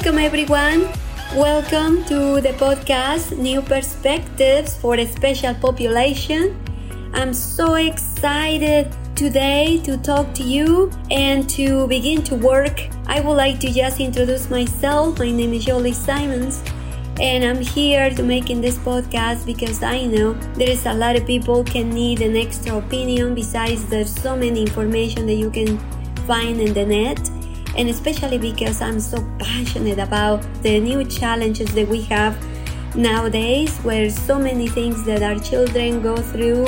Welcome, everyone. Welcome to the podcast New Perspectives for a Special Population. I'm so excited today to talk to you and to begin to work. I would like to just introduce myself. My name is Yoli Simons and I'm here to making this podcast because I know there is a lot of people can need an extra opinion besides there's so many information that you can find in the net and especially because I'm so passionate about the new challenges that we have nowadays, where so many things that our children go through,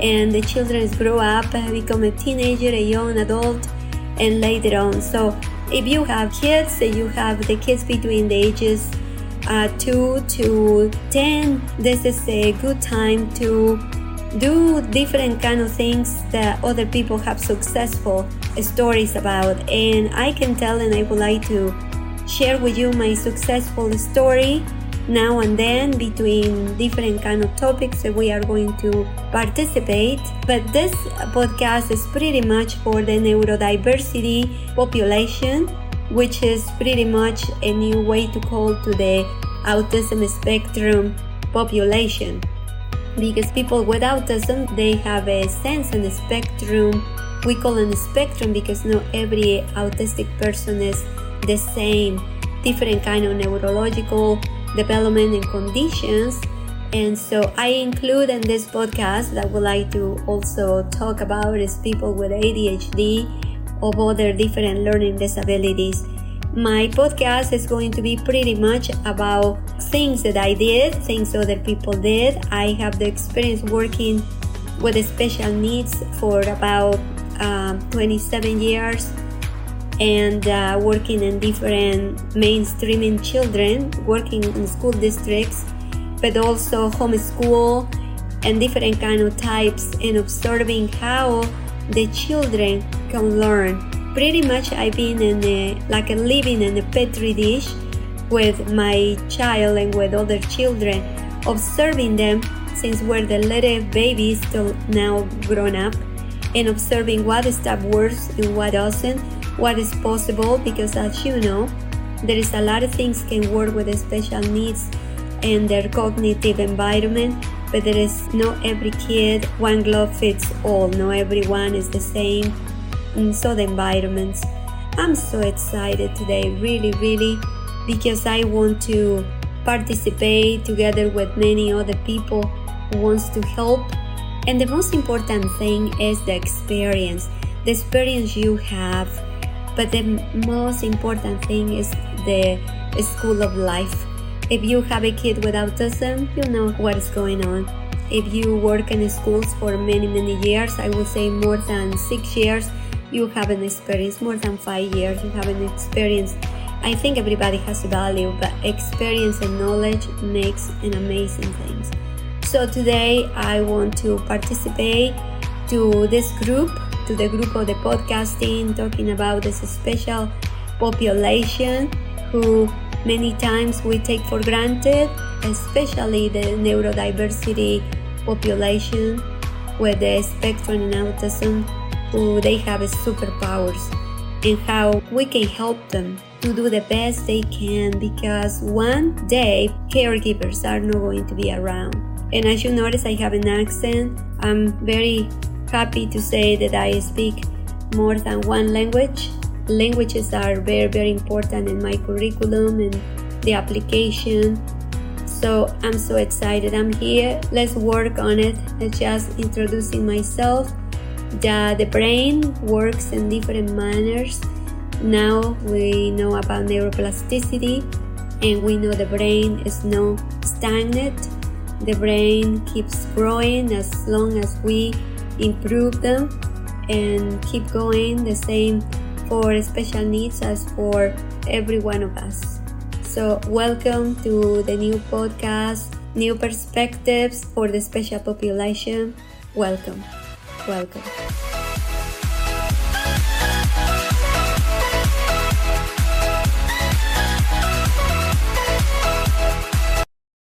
and the children grow up, become a teenager, a young adult, and later on. So, if you have kids, you have the kids between the ages uh, 2 to 10, this is a good time to do different kind of things that other people have successful stories about. And i can tell and i would like to share with you my successful story now and then between different kind of topics that we are going to participate. But this podcast is pretty much for the neurodiversity population which is pretty much a new way to call to the autism spectrum population because people with autism they have a sense and a spectrum we call it a spectrum because not every autistic person is the same. Different kind of neurological development and conditions. And so i include in this podcast that would like to also talk about is people with adhd or other different learning disabilities my podcast is going to be pretty much about things that I did, things other people did. I have the experience working with special needs for about um, 27 years and uh, working in different mainstreaming children, working in school districts, but also homeschool and different kind of types and observing how the children can learn pretty much I've been in a, like a living in a petri dish with my child and with other children, observing them since we're the little babies till now grown up, and observing what stuff works and what doesn't, what is possible because as you know, there is a lot of things can work with special needs and their cognitive environment but there is not every kid one glove fits all no everyone is the same so the environments. I'm so excited today, really, really, because I want to participate together with many other people who wants to help. And the most important thing is the experience, the experience you have. But the most important thing is the school of life. If you have a kid with autism, you know what is going on. If you work in schools for many, many years, I would say more than six years, you have an experience more than five years you have an experience. I think everybody has value but experience and knowledge makes an amazing things so today i want to participate to this group to the group of the podcasting talking about this special population who many times we take for granted especially the neurodiversity population with the spectrum and autism who they have superpowers and how we can help them to do the best they can because one day caregivers are not going to be around. And as you notice, I have an accent. I'm very happy to say that I speak more than one language. Languages are very, very important in my curriculum and the application. So I'm so excited. I'm here. Let's work on it. Just introducing myself that the brain works in different manners. Now we know about neuroplasticity and we know the brain is not stagnant. The brain keeps growing as long as we improve them and keep going the same for special needs as for every one of us. So, welcome to the new podcast, New Perspectives for the Special Population. Welcome. Welcome.